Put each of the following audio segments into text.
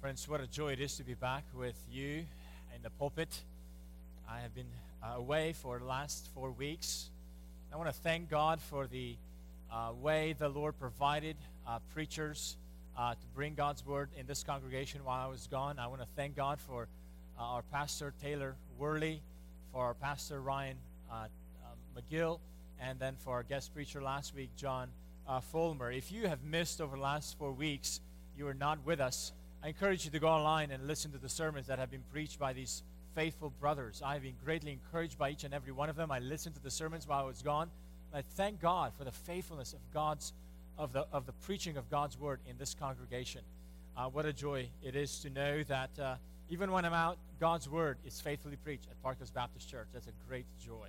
Friends, what a joy it is to be back with you in the pulpit. I have been uh, away for the last four weeks. I want to thank God for the uh, way the Lord provided uh, preachers uh, to bring God's word in this congregation while I was gone. I want to thank God for uh, our pastor Taylor Worley, for our pastor Ryan uh, McGill, and then for our guest preacher last week, John Fulmer. If you have missed over the last four weeks, you are not with us. I encourage you to go online and listen to the sermons that have been preached by these faithful brothers. I have been greatly encouraged by each and every one of them. I listened to the sermons while I was gone. I thank God for the faithfulness of God's of the of the preaching of God's word in this congregation. Uh, what a joy it is to know that uh, even when I'm out, God's word is faithfully preached at Park Hills Baptist Church. That's a great joy.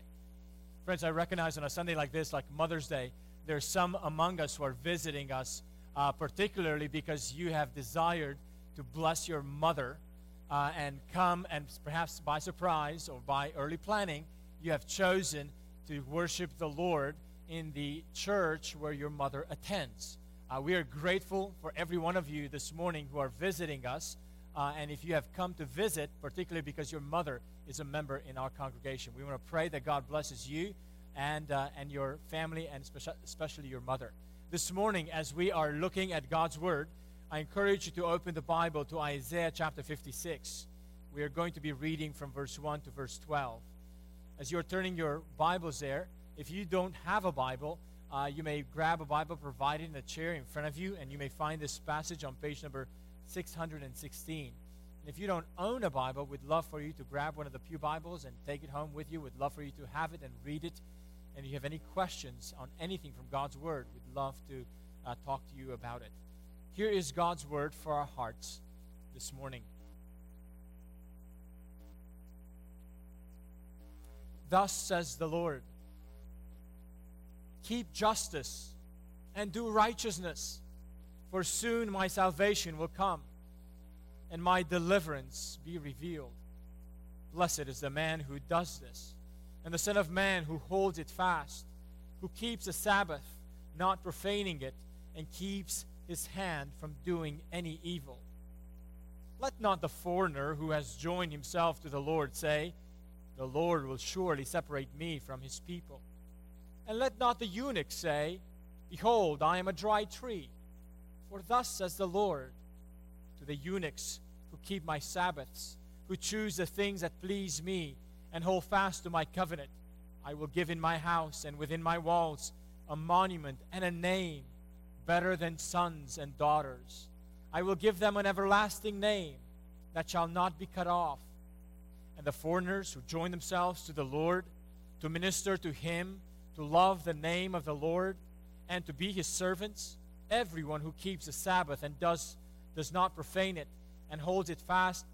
Friends, I recognize on a Sunday like this, like Mother's Day, there's some among us who are visiting us, uh, particularly because you have desired to bless your mother uh, and come and perhaps by surprise or by early planning, you have chosen to worship the Lord in the church where your mother attends. Uh, we are grateful for every one of you this morning who are visiting us. Uh, and if you have come to visit, particularly because your mother is a member in our congregation, we want to pray that God blesses you and, uh, and your family, and especially your mother. This morning, as we are looking at God's Word, I encourage you to open the Bible to Isaiah chapter 56. We are going to be reading from verse 1 to verse 12. As you're turning your Bibles there, if you don't have a Bible, uh, you may grab a Bible provided in the chair in front of you, and you may find this passage on page number 616. And if you don't own a Bible, we'd love for you to grab one of the Pew Bibles and take it home with you. We'd love for you to have it and read it. And if you have any questions on anything from God's Word, we'd love to uh, talk to you about it. Here is God's word for our hearts this morning. Thus says the Lord Keep justice and do righteousness, for soon my salvation will come and my deliverance be revealed. Blessed is the man who does this, and the Son of Man who holds it fast, who keeps the Sabbath, not profaning it, and keeps his hand from doing any evil. Let not the foreigner who has joined himself to the Lord say, The Lord will surely separate me from his people. And let not the eunuch say, Behold, I am a dry tree. For thus says the Lord to the eunuchs who keep my Sabbaths, who choose the things that please me, and hold fast to my covenant, I will give in my house and within my walls a monument and a name better than sons and daughters. I will give them an everlasting name that shall not be cut off. And the foreigners who join themselves to the Lord, to minister to Him, to love the name of the Lord, and to be His servants, everyone who keeps the Sabbath and does, does not profane it, and holds it fast,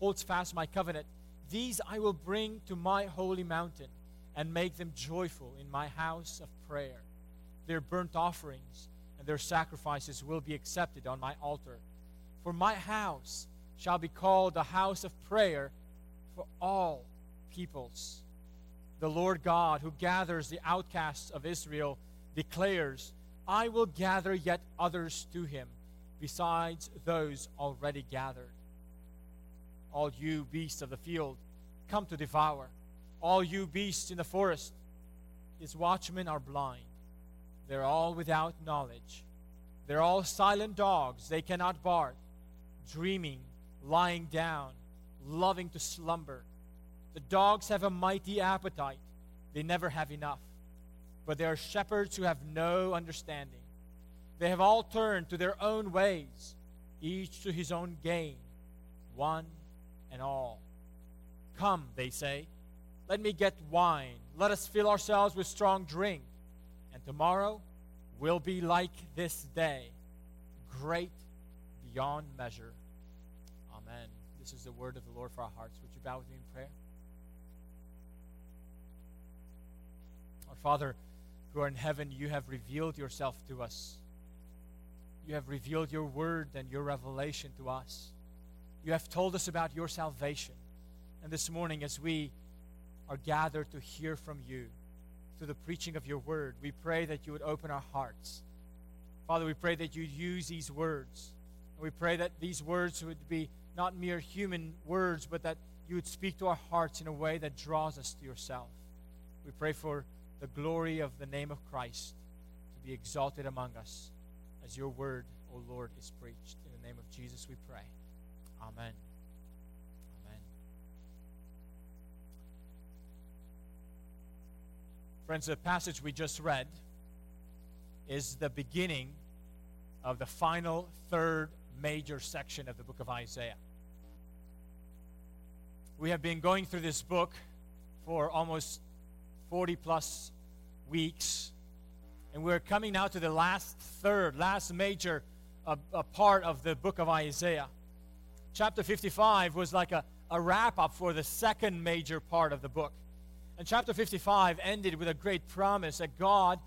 holds fast my covenant, these I will bring to my holy mountain and make them joyful in my house of prayer. Their burnt offerings and their sacrifices will be accepted on my altar. For my house shall be called a house of prayer for all peoples. The Lord God, who gathers the outcasts of Israel, declares, I will gather yet others to him, besides those already gathered. All you beasts of the field, come to devour. All you beasts in the forest, his watchmen are blind. They're all without knowledge. They're all silent dogs. They cannot bark, dreaming, lying down, loving to slumber. The dogs have a mighty appetite. They never have enough. But they are shepherds who have no understanding. They have all turned to their own ways, each to his own gain, one and all. Come, they say, let me get wine. Let us fill ourselves with strong drink tomorrow will be like this day, great beyond measure. Amen. This is the word of the Lord for our hearts. Would you bow with me in prayer? Our Father, who are in heaven, you have revealed yourself to us. You have revealed your word and your revelation to us. You have told us about your salvation. And this morning, as we are gathered to hear from you, through the preaching of your word. We pray that you would open our hearts. Father, we pray that you'd use these words we pray that these words would be not mere human words, but that you would speak to our hearts in a way that draws us to yourself. We pray for the glory of the name of Christ to be exalted among us as your word, O Lord, is preached. In the name of Jesus we pray. Amen. Friends, the passage we just read is the beginning of the final third major section of the book of Isaiah. We have been going through this book for almost 40 plus weeks, and we're coming now to the last third, last major a, uh, part of the book of Isaiah. Chapter 55 was like a, a wrap up for the second major part of the book. And chapter 55 ended with a great promise that God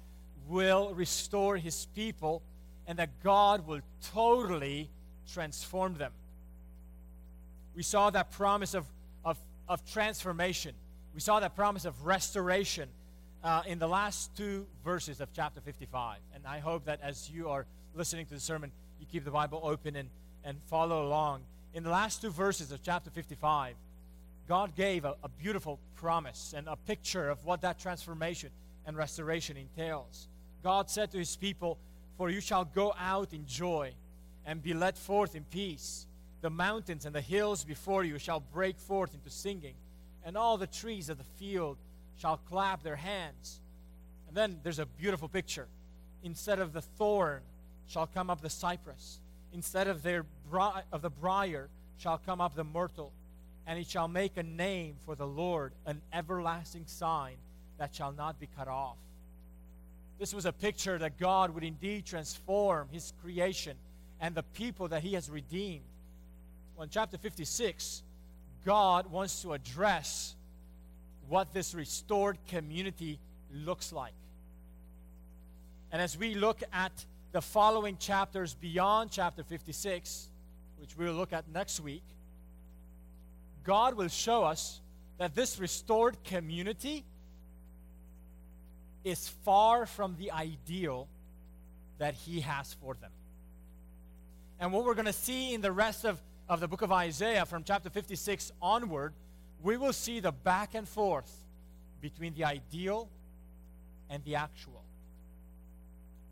will restore his people and that God will totally transform them. We saw that promise of, of, of transformation. We saw that promise of restoration uh, in the last two verses of chapter 55. And I hope that as you are listening to the sermon, you keep the Bible open and, and follow along. In the last two verses of chapter 55, God gave a, a beautiful promise and a picture of what that transformation and restoration entails. God said to his people, For you shall go out in joy and be led forth in peace. The mountains and the hills before you shall break forth into singing, and all the trees of the field shall clap their hands. And then there's a beautiful picture. Instead of the thorn shall come up the cypress. Instead of their bri- of the briar shall come up the myrtle. And he shall make a name for the Lord, an everlasting sign that shall not be cut off. This was a picture that God would indeed transform his creation and the people that he has redeemed. Well, in chapter 56, God wants to address what this restored community looks like. And as we look at the following chapters beyond chapter 56, which we'll look at next week, God will show us that this restored community is far from the ideal that He has for them. And what we're going to see in the rest of, of the book of Isaiah from chapter 56 onward, we will see the back and forth between the ideal and the actual.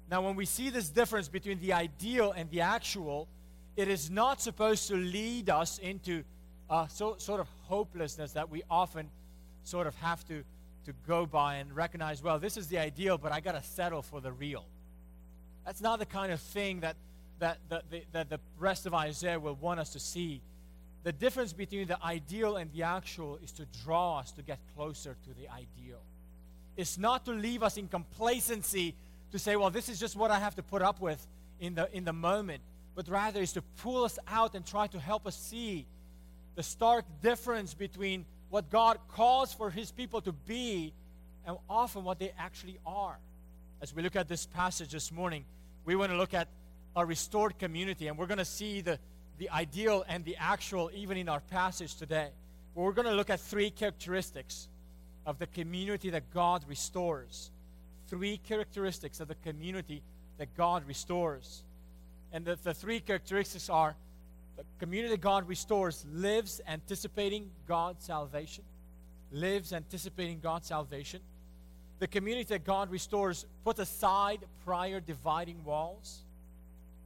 Now, when we see this difference between the ideal and the actual, it is not supposed to lead us into a so, sort of hopelessness that we often sort of have to, to go by and recognize, well, this is the ideal, but I got to settle for the real. That's not the kind of thing that that the, the, that the rest of Isaiah will want us to see. The difference between the ideal and the actual is to draw us to get closer to the ideal. It's not to leave us in complacency to say, well, this is just what I have to put up with in the, in the moment, but rather is to pull us out and try to help us see the stark difference between what God calls for His people to be and often what they actually are. As we look at this passage this morning, we want to look at a restored community. And we're going to see the, the ideal and the actual even in our passage today. We're going to look at three characteristics of the community that God restores. Three characteristics of the community that God restores. And the, the three characteristics are the community God restores lives anticipating God's salvation. Lives anticipating God's salvation. The community that God restores puts aside prior dividing walls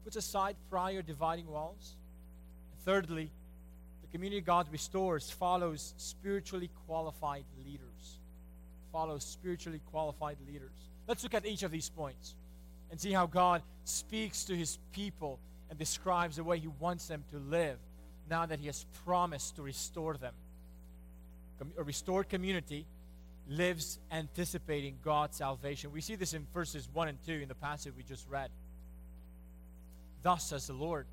puts aside prior dividing walls. And thirdly, the community God restores follows spiritually qualified leaders. Follows spiritually qualified leaders. Let's look at each of these points and see how God speaks to his people and describes the way he wants them to live now that he has promised to restore them. A restored community lives anticipating God's salvation. We see this in verses 1 and 2 in the passage we just read. Thus says the Lord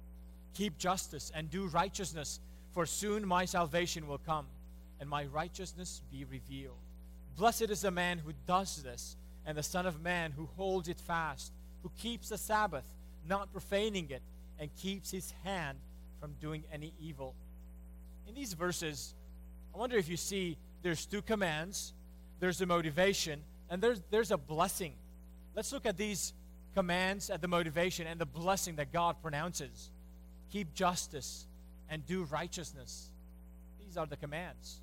Keep justice and do righteousness, for soon my salvation will come, and my righteousness be revealed. Blessed is the man who does this, and the Son of Man who holds it fast, who keeps the Sabbath, not profaning it, and keeps his hand from doing any evil. In these verses, I wonder if you see there's two commands, there's a motivation, and there's, there's a blessing. Let's look at these commands and the motivation and the blessing that God pronounces. keep justice, and do righteousness. These are the commands.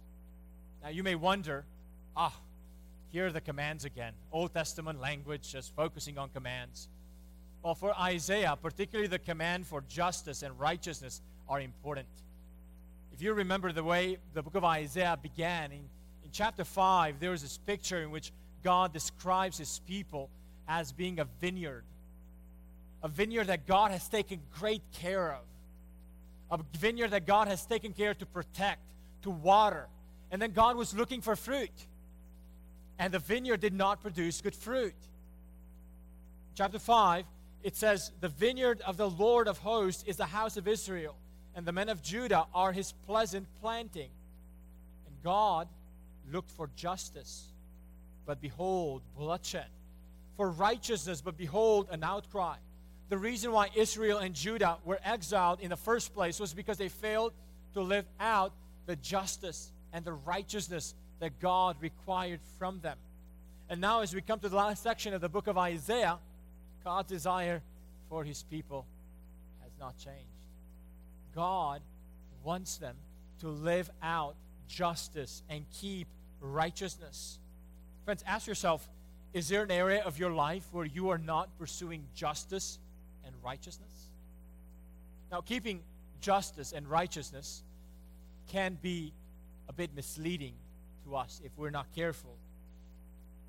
Now you may wonder, ah, here are the commands again. Old Testament language, just focusing on commands. Well, for Isaiah, particularly the command for justice and righteousness are important. If you remember the way the book of Isaiah began, in, in chapter 5, there is this picture in which God describes his people as being a vineyard. A vineyard that God has taken great care of. A vineyard that God has taken care to protect, to water. And then God was looking for fruit. And the vineyard did not produce good fruit. Chapter 5, it says, The vineyard of the Lord of hosts is the house of Israel and the men of Judah are his pleasant planting. And God looked for justice, but behold, bloodshed. For righteousness, but behold, an outcry. The reason why Israel and Judah were exiled in the first place was because they failed to live out the justice and the righteousness that God required from them. And now, as we come to the last section of the book of Isaiah, God's desire for his people has not changed. God wants them to live out justice and keep righteousness. Friends, ask yourself is there an area of your life where you are not pursuing justice and righteousness? Now, keeping justice and righteousness can be a bit misleading to us if we're not careful.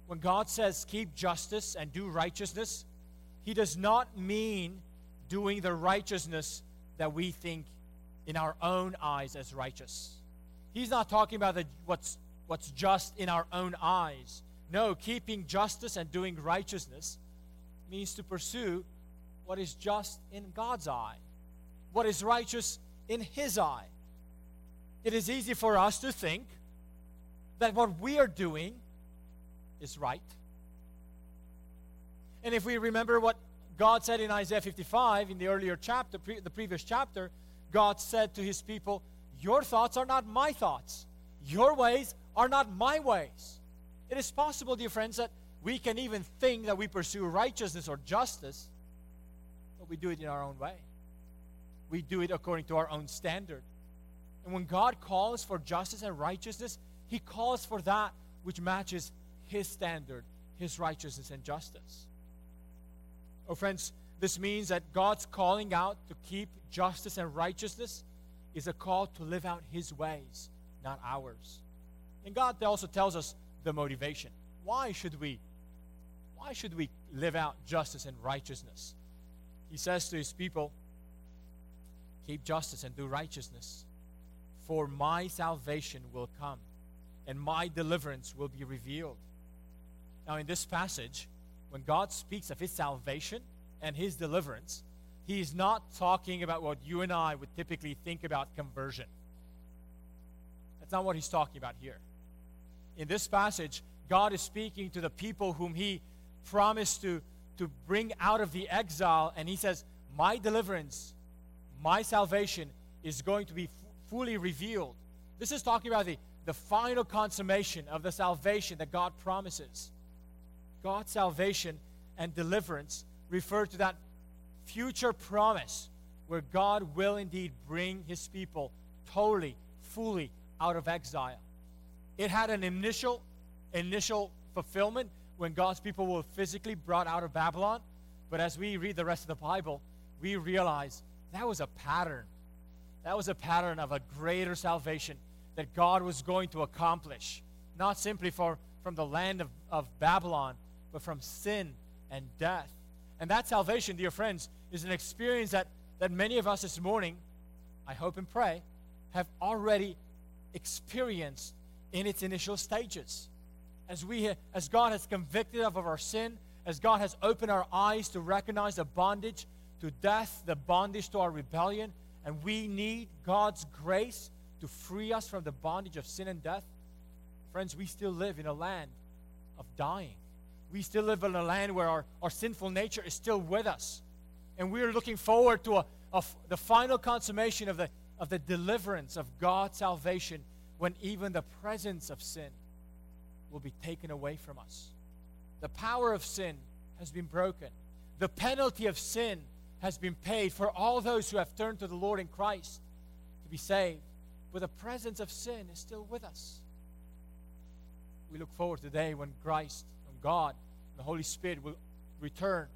When God says keep justice and do righteousness, He does not mean doing the righteousness that we think in our own eyes as righteous. He's not talking about the, what's, what's just in our own eyes. No, keeping justice and doing righteousness means to pursue what is just in God's eye, what is righteous in His eye. It is easy for us to think that what we are doing is right. And if we remember what God said in Isaiah 55 in the earlier chapter, pre- the previous chapter, God said to his people, Your thoughts are not my thoughts, your ways are not my ways. It is possible, dear friends, that we can even think that we pursue righteousness or justice, but we do it in our own way. We do it according to our own standard. And when God calls for justice and righteousness, He calls for that which matches His standard, His righteousness and justice. Oh, friends, this means that God's calling out to keep justice and righteousness is a call to live out His ways, not ours. And God also tells us the motivation. Why should we? Why should we live out justice and righteousness? He says to His people, Keep justice and do righteousness, for my salvation will come and my deliverance will be revealed. Now, in this passage, when God speaks of His salvation, and his deliverance, he's not talking about what you and I would typically think about conversion. That's not what he's talking about here. In this passage, God is speaking to the people whom he promised to, to bring out of the exile, and he says, My deliverance, my salvation is going to be f- fully revealed. This is talking about the, the final consummation of the salvation that God promises. God's salvation and deliverance refer to that future promise where God will indeed bring his people totally, fully out of exile. It had an initial initial fulfillment when God's people were physically brought out of Babylon, but as we read the rest of the Bible, we realize that was a pattern. That was a pattern of a greater salvation that God was going to accomplish, not simply for from the land of, of Babylon, but from sin and death. And that salvation, dear friends, is an experience that, that many of us this morning, I hope and pray, have already experienced in its initial stages. As, we, as God has convicted us of our sin, as God has opened our eyes to recognize the bondage to death, the bondage to our rebellion, and we need God's grace to free us from the bondage of sin and death. Friends, we still live in a land of dying we still live in a land where our, our sinful nature is still with us. And we're looking forward to the final consummation of the, of the deliverance of God's salvation when even the presence of sin will be taken away from us. The power of sin has been broken. The penalty of sin has been paid for all those who have turned to the Lord in Christ to be saved. But the presence of sin is still with us. We look forward to the day when Christ, when God, the Holy Spirit will return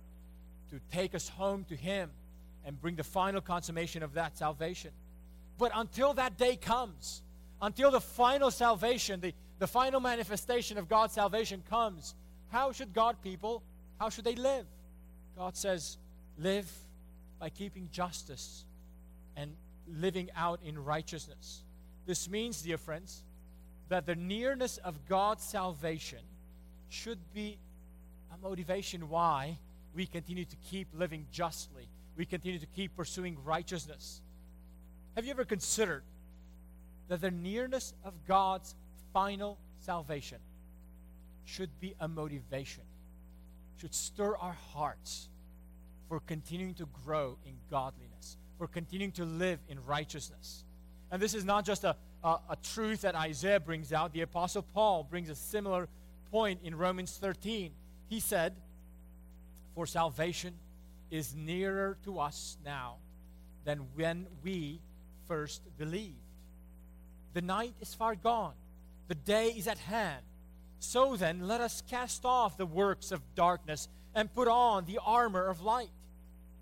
to take us home to Him and bring the final consummation of that salvation. But until that day comes, until the final salvation, the, the final manifestation of God's salvation comes, how should God people, how should they live? God says, live by keeping justice and living out in righteousness. This means, dear friends, that the nearness of God's salvation should be a motivation why we continue to keep living justly. We continue to keep pursuing righteousness. Have you ever considered that the nearness of God's final salvation should be a motivation, should stir our hearts for continuing to grow in godliness, for continuing to live in righteousness. And this is not just a, a, a, truth that Isaiah brings out. The Apostle Paul brings a similar point in Romans 13. He said, For salvation is nearer to us now than when we first believed. The night is far gone, the day is at hand. So then, let us cast off the works of darkness and put on the armor of light.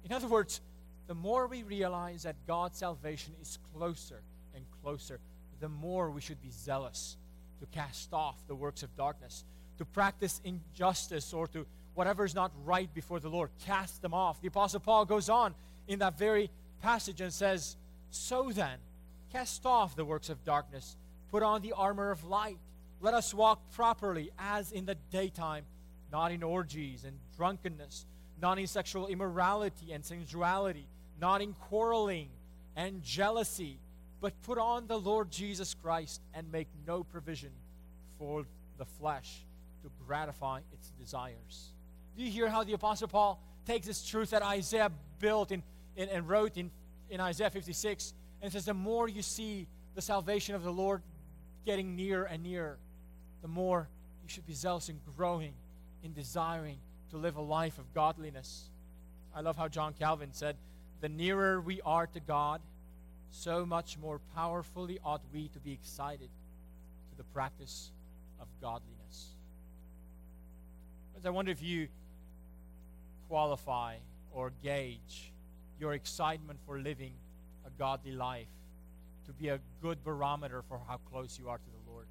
In other words, the more we realize that God's salvation is closer and closer, the more we should be zealous to cast off the works of darkness, to practice injustice or to whatever is not right before the Lord, cast them off. The Apostle Paul goes on in that very passage and says, So then, cast off the works of darkness, put on the armor of light. Let us walk properly as in the daytime, not in orgies and drunkenness, not in sexual immorality and sensuality, not in quarreling and jealousy, but put on the Lord Jesus Christ and make no provision for the flesh to gratify its desires. Do you hear how the Apostle Paul takes this truth that Isaiah built in, in and wrote in, in Isaiah 56 and says, The more you see the salvation of the Lord getting nearer and nearer, the more you should be zealous in growing, in desiring to live a life of godliness. I love how John Calvin said, The nearer we are to God, so much more powerfully ought we to be excited to the practice of godliness. I wonder if you qualify or gauge your excitement for living a godly life to be a good barometer for how close you are to the Lord.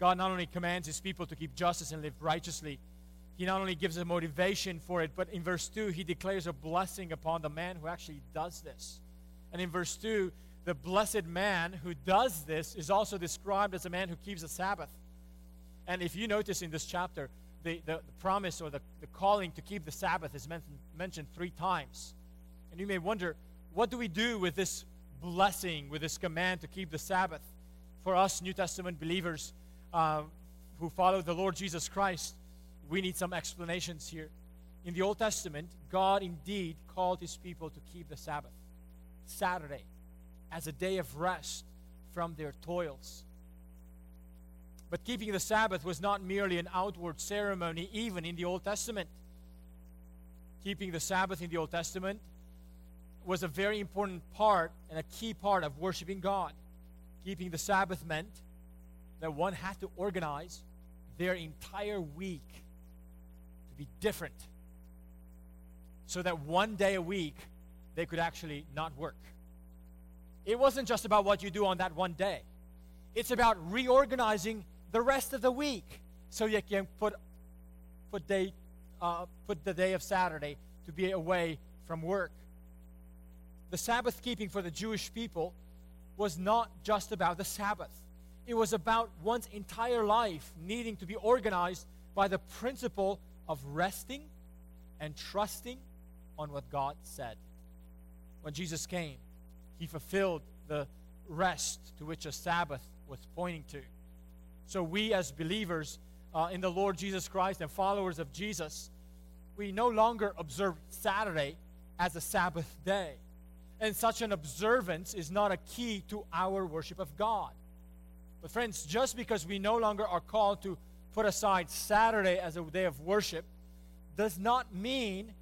God not only commands his people to keep justice and live righteously, he not only gives a motivation for it, but in verse 2, he declares a blessing upon the man who actually does this. And in verse 2, the blessed man who does this is also described as a man who keeps the Sabbath. And if you notice in this chapter, the, the, the promise or the, the calling to keep the Sabbath is mentioned, mentioned three times. And you may wonder, what do we do with this blessing, with this command to keep the Sabbath? For us New Testament believers uh, who follow the Lord Jesus Christ, we need some explanations here. In the Old Testament, God indeed called his people to keep the Sabbath, Saturday, as a day of rest from their toils. But keeping the Sabbath was not merely an outward ceremony, even in the Old Testament. Keeping the Sabbath in the Old Testament was a very important part and a key part of worshiping God. Keeping the Sabbath meant that one had to organize their entire week to be different so that one day a week they could actually not work. It wasn't just about what you do on that one day, it's about reorganizing the rest of the week so you can put, put, day, uh, put the day of Saturday to be away from work. The Sabbath keeping for the Jewish people was not just about the Sabbath. It was about one's entire life needing to be organized by the principle of resting and trusting on what God said. When Jesus came, he fulfilled the rest to which a Sabbath was pointing to. So, we as believers uh, in the Lord Jesus Christ and followers of Jesus, we no longer observe Saturday as a Sabbath day. And such an observance is not a key to our worship of God. But, friends, just because we no longer are called to put aside Saturday as a day of worship does not mean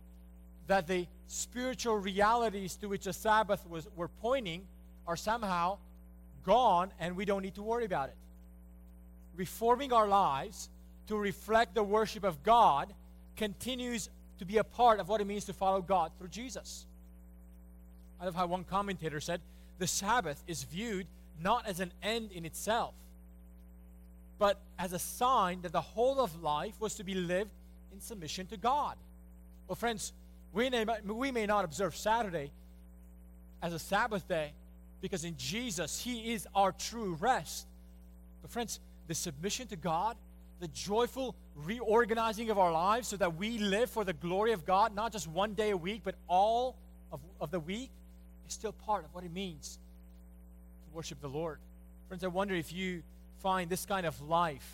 that the spiritual realities to which the Sabbath was were pointing are somehow gone and we don't need to worry about it. Reforming our lives to reflect the worship of God continues to be a part of what it means to follow God through Jesus. I love how one commentator said the Sabbath is viewed not as an end in itself, but as a sign that the whole of life was to be lived in submission to God. Well, friends, we may, we may not observe Saturday as a Sabbath day because in Jesus, He is our true rest. But, friends, the submission to God, the joyful reorganizing of our lives so that we live for the glory of God, not just one day a week, but all of, of the week, is still part of what it means to worship the Lord. Friends, I wonder if you find this kind of life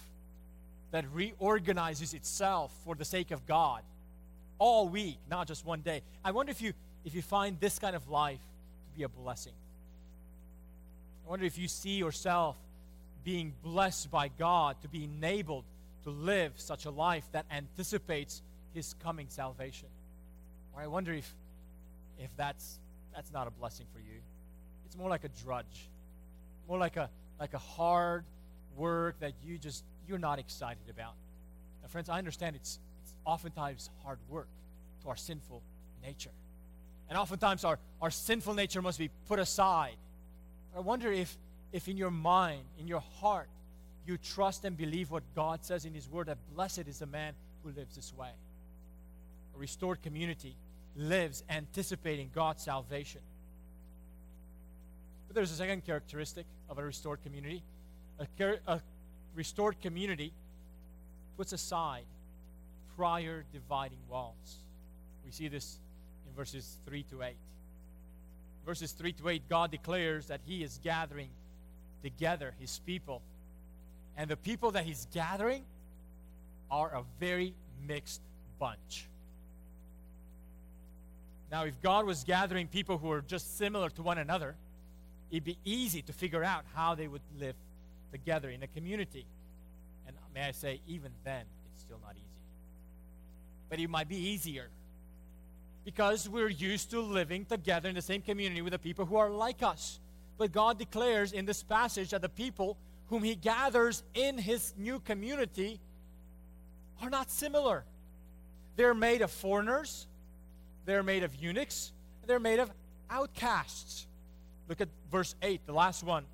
that reorganizes itself for the sake of God all week, not just one day. I wonder if you if you find this kind of life to be a blessing. I wonder if you see yourself being blessed by God to be enabled to live such a life that anticipates his coming salvation. Or I wonder if if that's that's not a blessing for you. It's more like a drudge. More like a like a hard work that you just you're not excited about. Now, friends, I understand it's, it's oftentimes hard work to our sinful nature. And oftentimes our, our sinful nature must be put aside. But I wonder if, if in your mind, in your heart, you trust and believe what God says in His Word that blessed is the man who lives this way. A restored community lives anticipating God's salvation. But there's a second characteristic of a restored community. A, a restored community puts aside prior dividing walls. We see this in verses 3 to 8. Verses 3 to 8, God declares that He is gathering together His people. And the people that He's gathering are a very mixed bunch. Now, if God was gathering people who are just similar to one another, it'd be easy to figure out how they would live together in a community. And may I say, even then, it's still not easy. But it might be easier because we're used to living together in the same community with the people who are like us. But God declares in this passage that the people whom He gathers in His new community are not similar. They're made of foreigners, they're made of eunuchs, they're made of outcasts. Look at verse 8, the last one.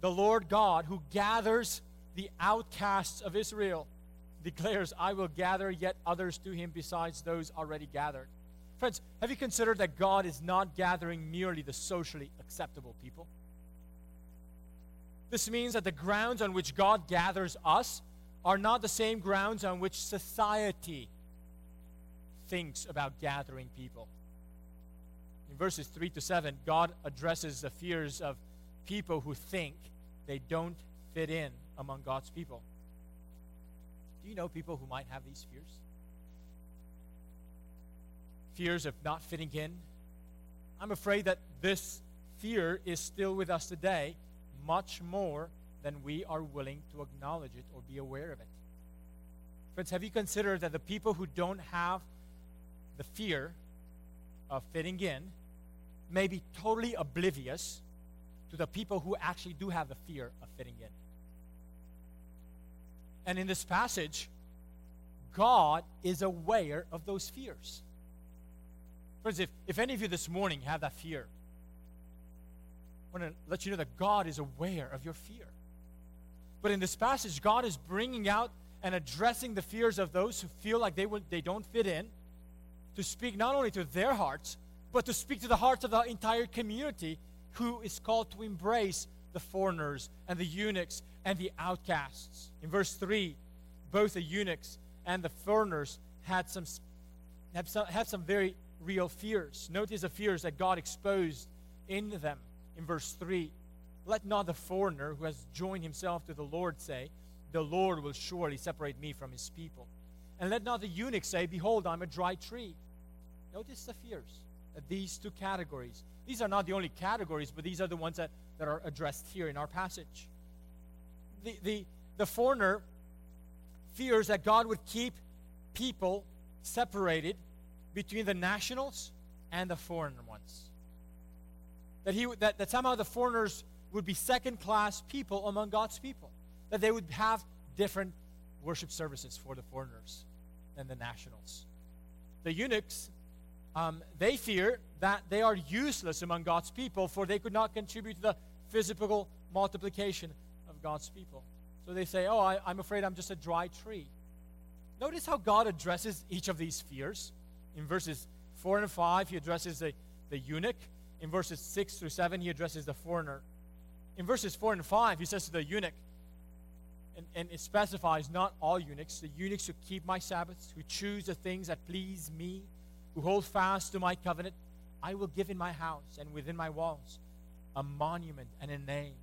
The Lord God, who gathers the outcasts of Israel, declares, I will gather yet others to him besides those already gathered. Friends, have you considered that God is not gathering merely the socially acceptable people? This means that the grounds on which God gathers us are not the same grounds on which society thinks about gathering people. In verses 3 to 7, God addresses the fears of people who think they don't fit in among God's people. Do you know people who might have these fears? Fears of not fitting in. I'm afraid that this fear is still with us today, much more than we are willing to acknowledge it or be aware of it. Friends, have you considered that the people who don't have the fear of fitting in may be totally oblivious to the people who actually do have the fear of fitting in. And in this passage, God is aware of those fears. Friends, if, if any of you this morning have that fear, I want to let you know that God is aware of your fear. But in this passage, God is bringing out and addressing the fears of those who feel like they, will, they don't fit in to speak not only to their hearts, but to speak to the hearts of the entire community who is called to embrace the foreigners and the eunuchs and the outcasts. In verse 3, both the eunuchs and the foreigners had some, had some, had some very real fears. Notice the fears that God exposed in them. In verse 3, let not the foreigner who has joined himself to the Lord say, The Lord will surely separate me from his people. And let not the eunuch say, Behold, I'm a dry tree. Notice the fears these two categories. These are not the only categories, but these are the ones that, that are addressed here in our passage. The, the, the foreigner fears that God would keep people separated between the nationals and the foreign ones. That, he, that, that somehow the foreigners would be second class people among God's people. That they would have different worship services for the foreigners than the nationals. The eunuchs, um, they fear that they are useless among God's people, for they could not contribute to the physical multiplication of God's people. So they say, Oh, I, I'm afraid I'm just a dry tree. Notice how God addresses each of these fears. In verses 4 and 5, he addresses the, the eunuch. In verses 6 through 7, he addresses the foreigner. In verses 4 and 5, he says to the eunuch, and, and it specifies not all eunuchs, the eunuchs who keep my Sabbaths, who choose the things that please me, who hold fast to my covenant, I will give in my house and within my walls a monument and a name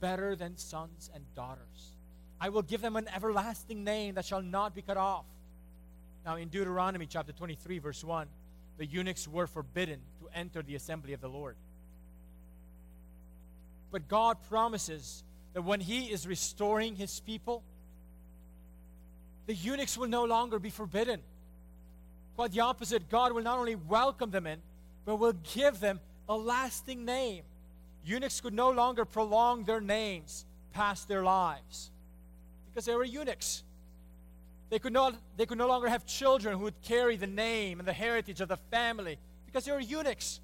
better than sons and daughters. I will give them an everlasting name that shall not be cut off. Now, in Deuteronomy chapter 23, verse 1, the eunuchs were forbidden to enter the assembly of the Lord. But God promises that when He is restoring His people, the eunuchs will no longer be forbidden. Quite the opposite, God will not only welcome them in, but will give them a lasting name. Eunuchs could no longer prolong their names past their lives because they were eunuchs. They could, not, they could no longer have children who would carry the name and the heritage of the family because they were eunuchs.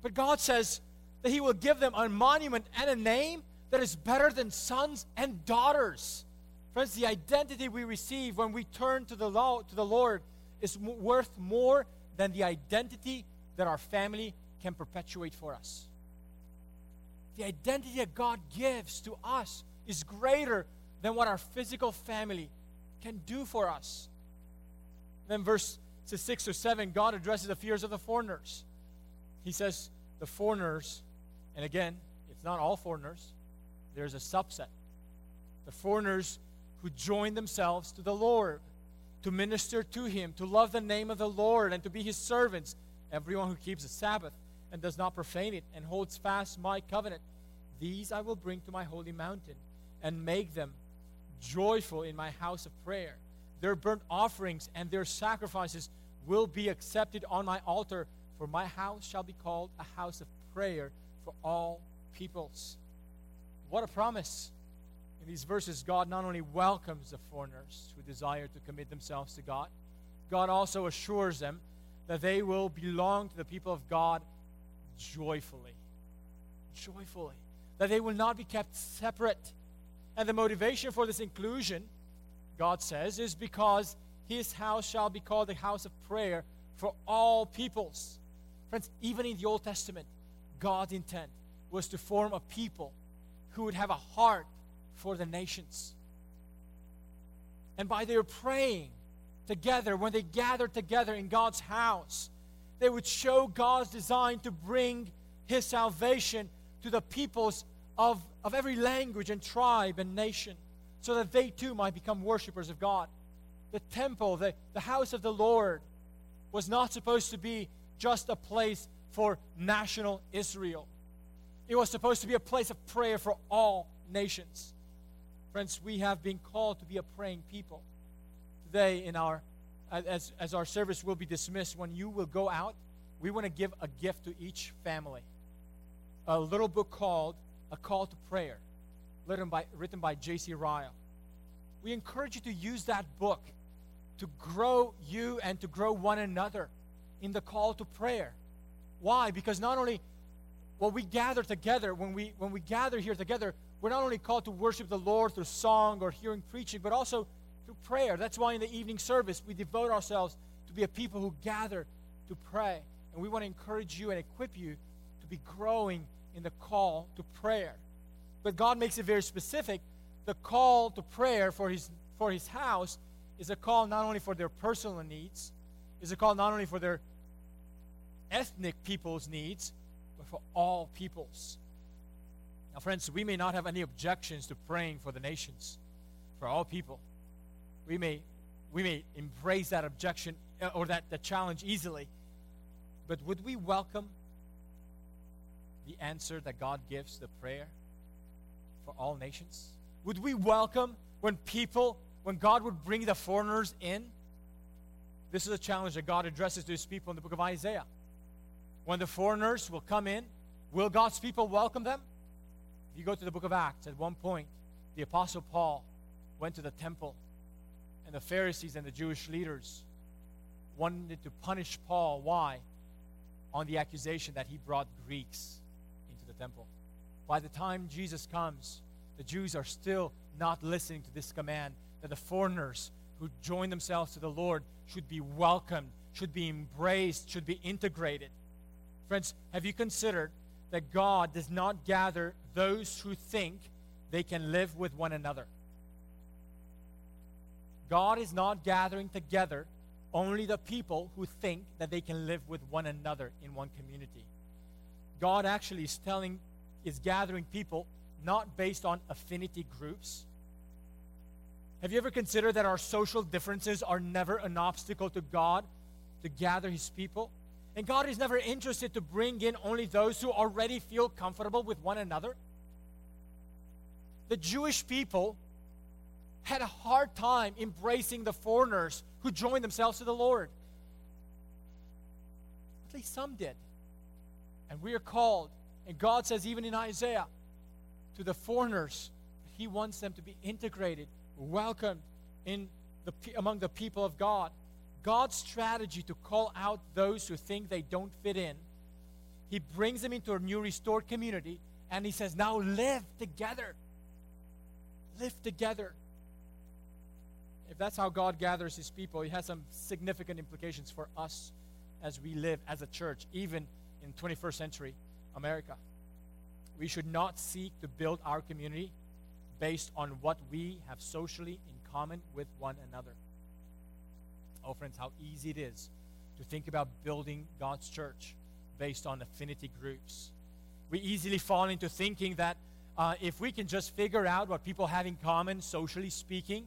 But God says, that he will give them a monument and a name that is better than sons and daughters. Friends, the identity we receive when we turn to the, law, to the Lord is m- worth more than the identity that our family can perpetuate for us. The identity that God gives to us is greater than what our physical family can do for us. Then, verse 6 or 7, God addresses the fears of the foreigners. He says, The foreigners and again, it's not all foreigners, there's a subset. The foreigners who join themselves to the Lord, to minister to Him, to love the name of the Lord, and to be His servants. Everyone who keeps the Sabbath and does not profane it and holds fast my covenant, these I will bring to my holy mountain and make them joyful in my house of prayer. Their burnt offerings and their sacrifices will be accepted on my altar, for my house shall be called a house of prayer for all peoples. What a promise. In these verses, God not only welcomes the foreigners who desire to commit themselves to God, God also assures them that they will belong to the people of God joyfully. Joyfully. That they will not be kept separate. And the motivation for this inclusion, God says, is because his house shall be called a house of prayer for all peoples. Friends, even in the Old Testament, God's intent was to form a people who would have a heart for the nations. And by their praying together, when they gathered together in God's house, they would show God's design to bring His salvation to the peoples of, of every language and tribe and nation, so that they too might become worshipers of God. The temple, the, the house of the Lord, was not supposed to be just a place for national Israel. It was supposed to be a place of prayer for all nations. Friends, we have been called to be a praying people. Today, in our as, as our service will be dismissed, when you will go out, we want to give a gift to each family. A little book called A Call to Prayer, written by, written by J.C. Ryle. We encourage you to use that book to grow you and to grow one another in the call to prayer. Why? Because not only well, we gather together, when we when we gather here together, we're not only called to worship the Lord through song or hearing preaching, but also through prayer. That's why in the evening service we devote ourselves to be a people who gather to pray. And we want to encourage you and equip you to be growing in the call to prayer. But God makes it very specific. The call to prayer for his for his house is a call not only for their personal needs, is a call not only for their ethnic people's needs, but for all peoples. Now, friends, we may not have any objections to praying for the nations, for all people. We may, we may embrace that objection uh, or that, that challenge easily, but would we welcome the answer that God gives the prayer for all nations? Would we welcome when people, when God would bring the foreigners in? This is a challenge that God addresses to his people in the book of Isaiah. When the foreigners will come in, will God's people welcome them? If you go to the book of Acts, at one point, the Apostle Paul went to the temple, and the Pharisees and the Jewish leaders wanted to punish Paul. Why? On the accusation that he brought Greeks temple. By the time Jesus comes, the Jews are still not listening to this command that the foreigners who join themselves to the Lord should be welcomed, should be embraced, should be integrated. Friends, have you considered that God does not gather those who think they can live with one another? God is not gathering together only the people who think that they can live with one another in one community. God actually is telling, is gathering people not based on affinity groups. Have you ever considered that our social differences are never an obstacle to God to gather His people? And God is never interested to bring in only those who already feel comfortable with one another. The Jewish people had a hard time embracing the foreigners who joined themselves to the Lord. At least some did. And we are called, and God says, even in Isaiah, to the foreigners. He wants them to be integrated, welcomed in the, among the people of God. God's strategy to call out those who think they don't fit in, He brings them into a new restored community and He says, Now live together. Live together. If that's how God gathers His people, it has some significant implications for us as we live as a church, even in 21st century America. We should not seek to build our community based on what we have socially in common with one another. Oh, friends, how easy it is to think about building God's church based on affinity groups. We easily fall into thinking that uh, if we can just figure out what people have in common, socially speaking,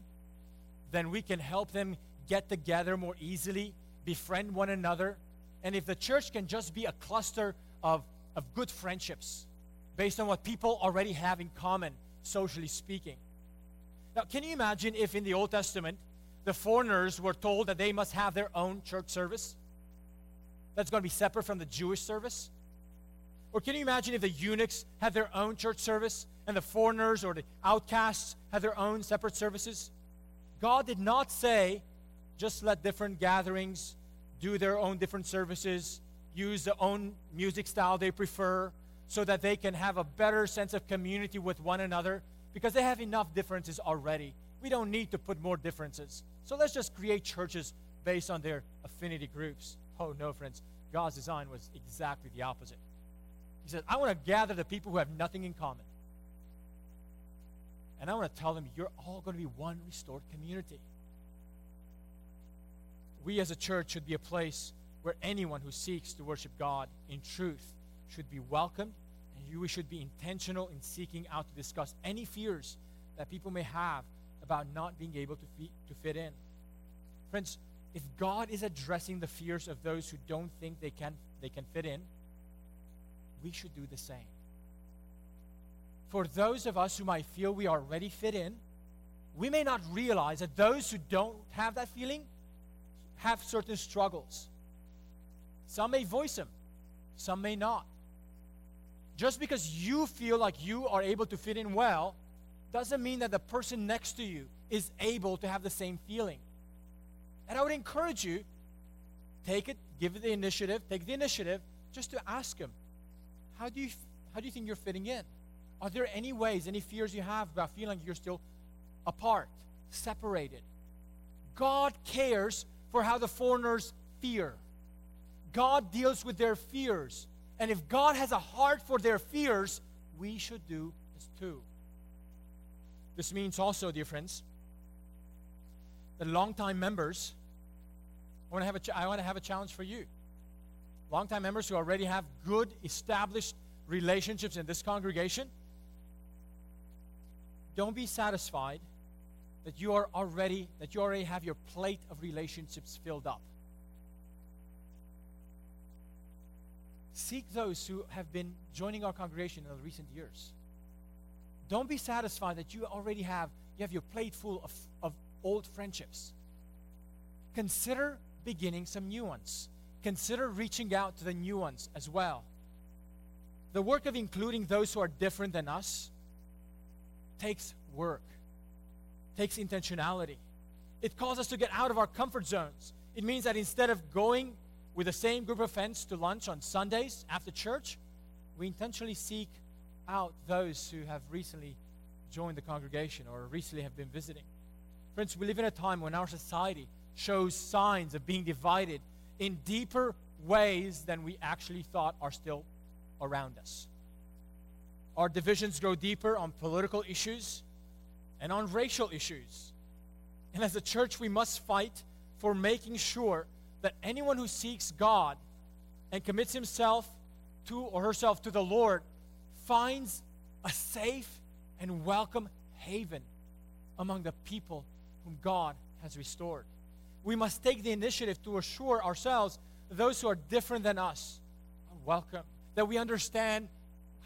then we can help them get together more easily, befriend one another. And if the church can just be a cluster of, of good friendships, based on what people already have in common, socially speaking. Now, can you imagine if in the Old Testament the foreigners were told that they must have their own church service? That's going to be separate from the Jewish service? Or can you imagine if the eunuchs had their own church service and the foreigners or the outcasts had their own separate services? God did not say, just let different gatherings do their own different services, use the own music style they prefer, so that they can have a better sense of community with one another because they have enough differences already. We don't need to put more differences. So let's just create churches based on their affinity groups. Oh, no, friends. God's design was exactly the opposite. He said, I want to gather the people who have nothing in common. And I want to tell them, you're all going to be one restored community. We as a church should be a place where anyone who seeks to worship God in truth should be welcomed you, we should be intentional in seeking out to discuss any fears that people may have about not being able to, to fit in. Friends, if God is addressing the fears of those who don't think they can, they can fit in, we should do the same. For those of us who might feel we already fit in, we may not realize that those who don't have that feeling have certain struggles. Some may voice them, some may not. Just because you feel like you are able to fit in well doesn't mean that the person next to you is able to have the same feeling. And I would encourage you take it, give it the initiative, take the initiative just to ask him, how do you how do you think you're fitting in? Are there any ways, any fears you have about feeling you're still apart, separated? God cares for how the foreigners fear. God deals with their fears. And if God has a heart for their fears, we should do this too. This means also, dear friends, that longtime members, I want to have a, ch- I want to have a challenge for you. Longtime members who already have good, established relationships in this congregation, don't be satisfied that you are already that you already have your plate of relationships filled up. Seek those who have been joining our congregation in the recent years. Don't be satisfied that you already have you have your plate full of, of old friendships. Consider beginning some new ones. Consider reaching out to the new ones as well. The work of including those who are different than us takes work, takes intentionality. It calls us to get out of our comfort zones. It means that instead of going with the same group of friends to lunch on Sundays after church, we intentionally seek out those who have recently joined the congregation or recently have been visiting. Friends, we live in a time when our society shows signs of being divided in deeper ways than we actually thought are still around us. Our divisions grow deeper on political issues and on racial issues. And as a church, we must fight for making sure that anyone who seeks God and commits himself to or herself to the Lord finds a safe and welcome haven among the people whom God has restored. We must take the initiative to assure ourselves those who are different than us are welcome, that we understand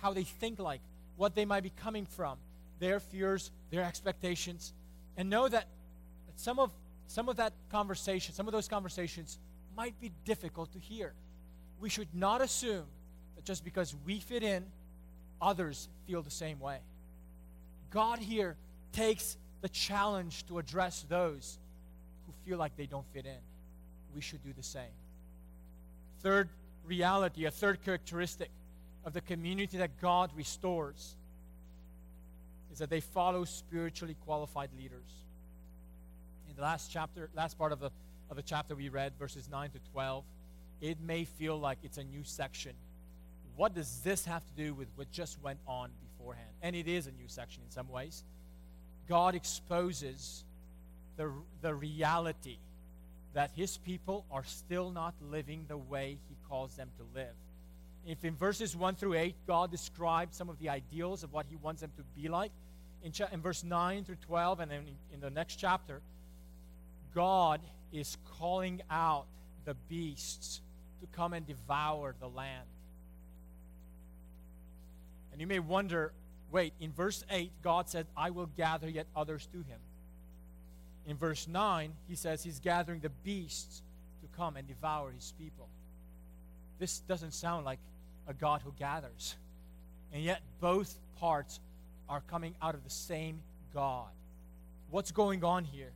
how they think like, what they might be coming from, their fears, their expectations, and know that, that some, of, some of that conversation, some of those conversations might be difficult to hear. We should not assume that just because we fit in, others feel the same way. God here takes the challenge to address those who feel like they don't fit in. We should do the same. Third reality, a third characteristic of the community that God restores is that they follow spiritually qualified leaders. In the last chapter, last part of the, of the chapter we read, verses 9 to 12, it may feel like it's a new section. What does this have to do with what just went on beforehand? And it is a new section in some ways. God exposes the, the reality that his people are still not living the way he calls them to live. If in verses 1 through 8, God describes some of the ideals of what he wants them to be like, in, cha- in verse 9 through 12, and then in, in the next chapter, God is calling out the beasts to come and devour the land. And you may wonder wait, in verse 8, God said, I will gather yet others to him. In verse 9, he says he's gathering the beasts to come and devour his people. This doesn't sound like a God who gathers. And yet, both parts are coming out of the same God. What's going on here?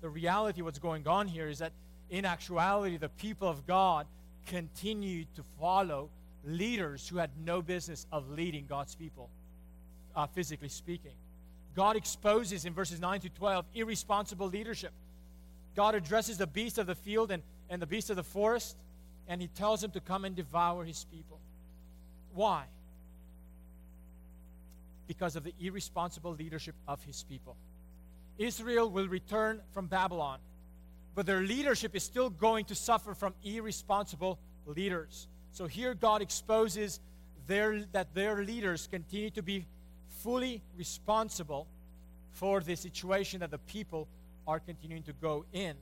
The reality, what's going on here is that in actuality, the people of God continued to follow leaders who had no business of leading God's people, uh, physically speaking. God exposes in verses 9 to 12 irresponsible leadership. God addresses the beast of the field and, and the beast of the forest, and he tells him to come and devour his people. Why? Because of the irresponsible leadership of his people. Israel will return from Babylon, but their leadership is still going to suffer from irresponsible leaders. So here God exposes their, that their leaders continue to be fully responsible for the situation that the people are continuing to go in.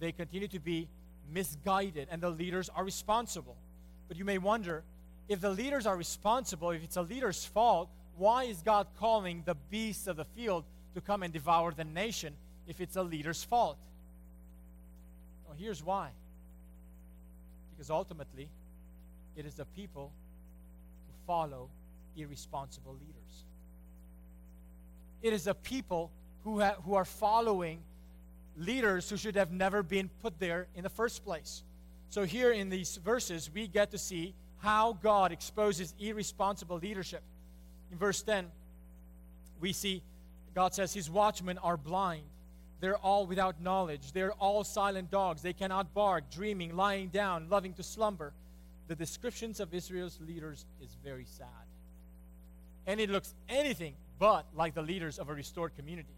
They continue to be misguided, and the leaders are responsible. But you may wonder if the leaders are responsible, if it's a leader's fault, why is God calling the beasts of the field to come and devour the nation if it's a leader's fault? Well, here's why. Because ultimately, it is the people who follow irresponsible leaders. It is the people who, ha- who are following leaders who should have never been put there in the first place. So, here in these verses, we get to see how God exposes irresponsible leadership. In verse 10, we see God says, His watchmen are blind. They're all without knowledge. They're all silent dogs. They cannot bark, dreaming, lying down, loving to slumber. The descriptions of Israel's leaders is very sad. And it looks anything but like the leaders of a restored community.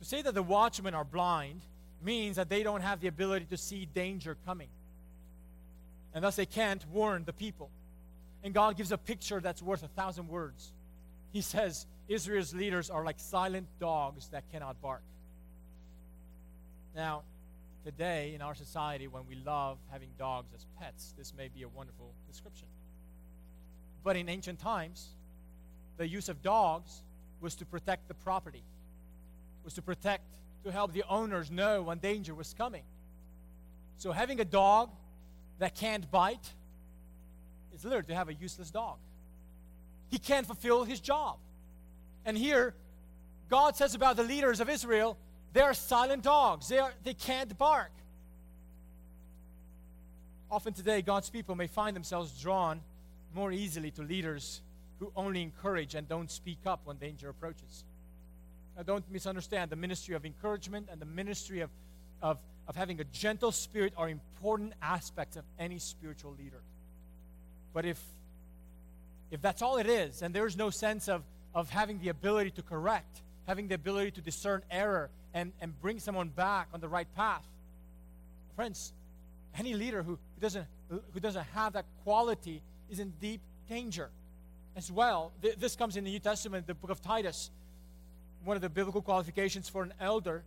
To say that the watchmen are blind means that they don't have the ability to see danger coming. And thus they can't warn the people. And God gives a picture that's worth a thousand words. He says, Israel's leaders are like silent dogs that cannot bark. Now, today in our society, when we love having dogs as pets, this may be a wonderful description. But in ancient times, the use of dogs was to protect the property, was to protect, to help the owners know when danger was coming. So having a dog that can't bite is literally to have a useless dog. He can't fulfill his job. And here, God says about the leaders of Israel, they are silent dogs. They, are, they can't bark. Often today, God's people may find themselves drawn more easily to leaders who only encourage and don't speak up when danger approaches. Now, don't misunderstand. The ministry of encouragement and the ministry of, of, of having a gentle spirit are important aspects of any spiritual leader. But if, if that's all it is, and there's no sense of, of having the ability to correct, having the ability to discern error and, and bring someone back on the right path, friends, any leader who, who, doesn't, who doesn't have that quality is in deep danger as well. Th- this comes in the New Testament, the book of Titus. One of the biblical qualifications for an elder,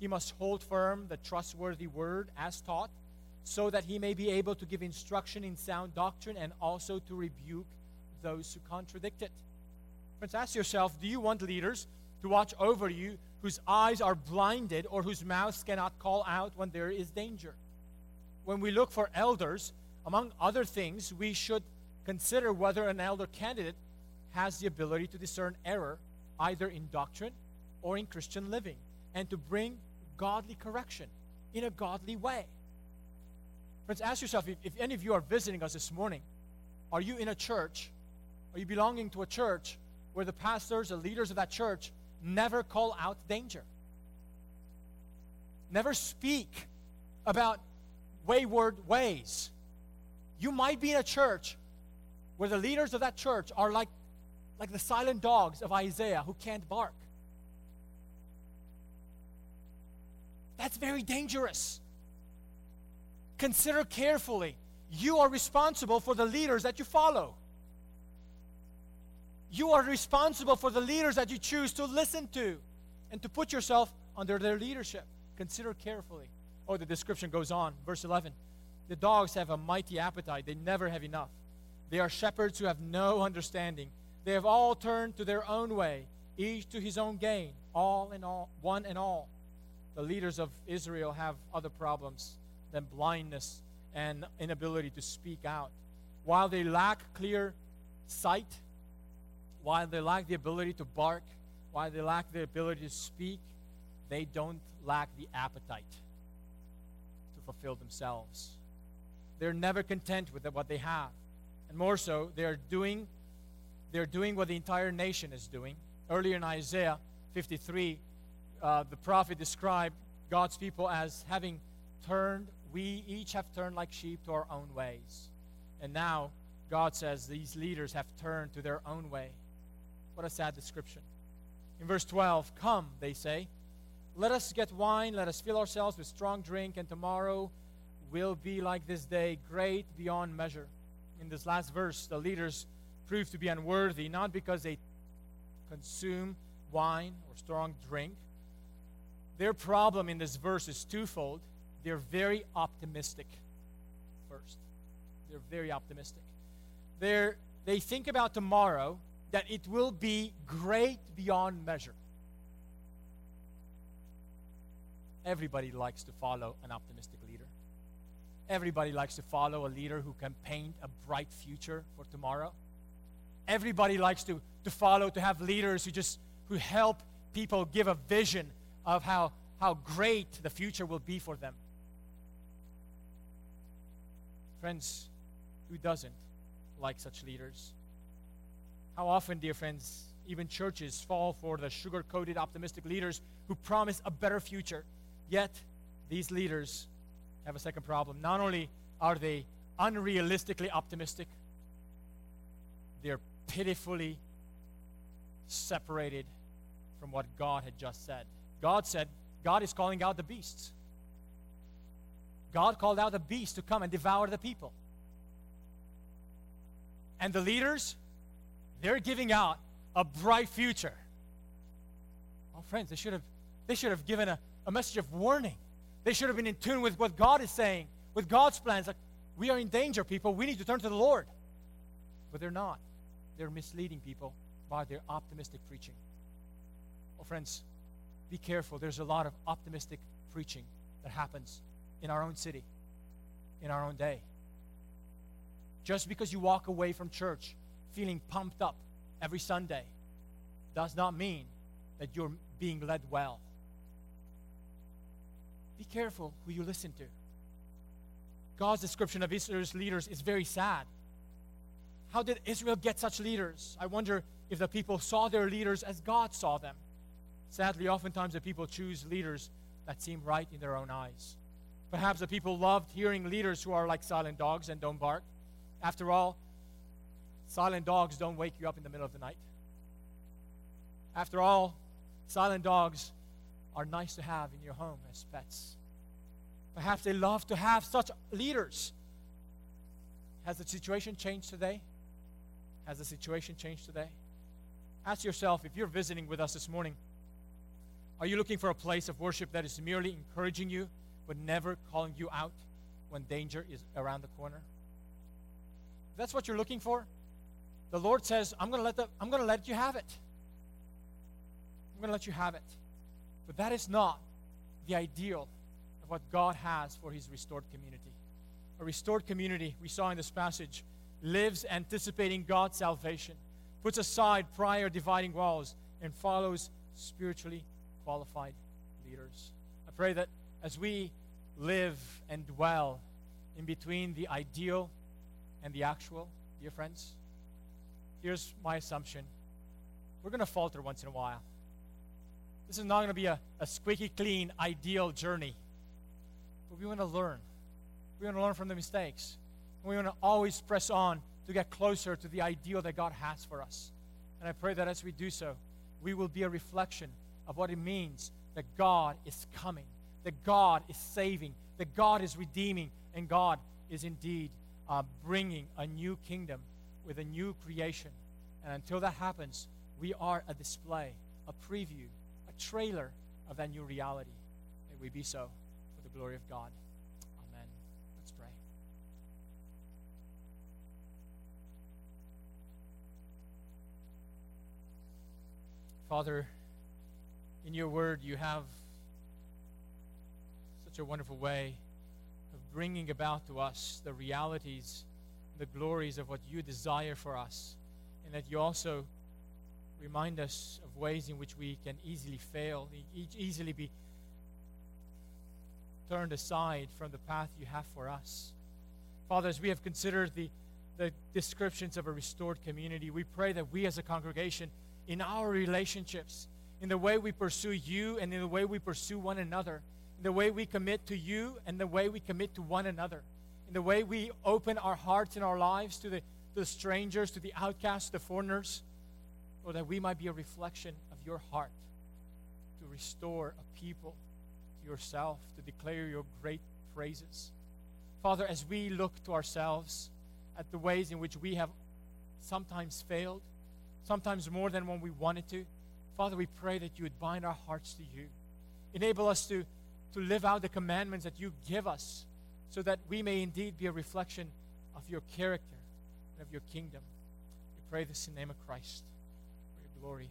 he must hold firm the trustworthy word as taught, so that he may be able to give instruction in sound doctrine and also to rebuke those who contradict it. Friends, ask yourself do you want leaders to watch over you whose eyes are blinded or whose mouths cannot call out when there is danger? When we look for elders, among other things, we should consider whether an elder candidate has the ability to discern error either in doctrine or in Christian living and to bring godly correction in a godly way. Friends, ask yourself if, if any of you are visiting us this morning, are you in a church? Are you belonging to a church where the pastors, the leaders of that church, never call out danger? Never speak about wayward ways. You might be in a church where the leaders of that church are like, like the silent dogs of Isaiah who can't bark. That's very dangerous. Consider carefully. You are responsible for the leaders that you follow. You are responsible for the leaders that you choose to listen to and to put yourself under their leadership. Consider carefully. Oh, the description goes on. Verse 11 The dogs have a mighty appetite, they never have enough. They are shepherds who have no understanding. They have all turned to their own way, each to his own gain, all and all, one and all. The leaders of Israel have other problems than blindness and inability to speak out. While they lack clear sight, while they lack the ability to bark, while they lack the ability to speak, they don't lack the appetite to fulfill themselves. They're never content with what they have. And more so, they are doing they're doing what the entire nation is doing. Earlier in Isaiah 53, uh, the prophet described God's people as having turned, we each have turned like sheep to our own ways. And now God says these leaders have turned to their own way. What a sad description. In verse 12, Come, they say, let us get wine, let us fill ourselves with strong drink, and tomorrow will be like this day, great beyond measure in this last verse, the leaders prove to be unworthy, not because they consume wine or strong drink. Their problem in this verse is twofold. They're very optimistic, first. They're very optimistic. They're, they think about tomorrow that it will be great beyond measure. Everybody likes to follow an optimistic leader. Everybody likes to follow a leader who can paint a bright future for tomorrow. Everybody likes to, to follow, to have leaders who just who help people give a vision of how, how great the future will be for them. Friends, who doesn't like such leaders? How often, dear friends, even churches fall for the sugar coated optimistic leaders who promise a better future, yet these leaders have a second problem. Not only are they unrealistically optimistic, they're pitifully separated from what God had just said. God said, God is calling out the beasts. God called out the beast to come and devour the people. And the leaders, they're giving out a bright future. Oh, friends, they should have, they should have given a, a message of warning. They should have been in tune with what God is saying, with God's plans. Like, we are in danger, people. We need to turn to the Lord. But they're not. They're misleading people by their optimistic preaching. Well, friends, be careful. There's a lot of optimistic preaching that happens in our own city. in our own day. Just because you walk away from church feeling pumped up every Sunday does not mean that you're being led well. Be careful who you listen to. God's description of Israel's leaders is very sad. How did Israel get such leaders? I wonder if the people saw their leaders as God saw them. Sadly, oftentimes the people choose leaders that seem right in their own eyes. Perhaps the people loved hearing leaders who are like silent dogs and don't bark. After all, silent dogs don't wake you up in the middle of the night. After all, silent dogs are nice to have in your home as pets. Perhaps they love to have such leaders. Has the situation changed today? Has the situation changed today? Ask yourself if you're visiting with us this morning, are you looking for a place of worship that is merely encouraging you but never calling you out when danger is around the corner? If that's what you're looking for, the Lord says, I'm going to let the, I'm going to let you have it. I'm going to let you have it. But that is not the ideal of what God has for his restored community. A restored community, we saw in this passage, lives anticipating God's salvation, puts aside prior dividing walls, and follows spiritually qualified leaders. I pray that as we live and dwell in between the ideal and the actual, dear friends, here's my assumption. We're going to falter once in a while. This is not going to be a, a squeaky clean, ideal journey. But we want to learn. We want to learn from the mistakes. And we want to always press on to get closer to the ideal that God has for us. And I pray that as we do so, we will be a reflection of what it means that God is coming, that God is saving, that God is redeeming, and God is indeed uh, bringing a new kingdom with a new creation. And until that happens, we are a display, a preview, a trailer of that new reality. May we be so for the glory of God. Amen. Let's pray. Father, in your word, you have such a wonderful way of bringing about to us the realities, the glories of what you desire for us, and that you also remind us of ways in which we can easily fail, e- easily be turned aside from the path you have for us. Father, as we have considered the, the descriptions of a restored community, we pray that we as a congregation, in our relationships, in the way we pursue you and in the way we pursue one another, in the way we commit to you and the way we commit to one another, in the way we open our hearts and our lives to the, to the strangers, to the outcasts, the foreigners, or that we might be a reflection of your heart to restore a people to yourself, to declare your great praises. Father, as we look to ourselves at the ways in which we have sometimes failed, sometimes more than when we wanted to, Father, we pray that you would bind our hearts to you. Enable us to, to live out the commandments that you give us so that we may indeed be a reflection of your character and of your kingdom. We pray this in the name of Christ for your glory.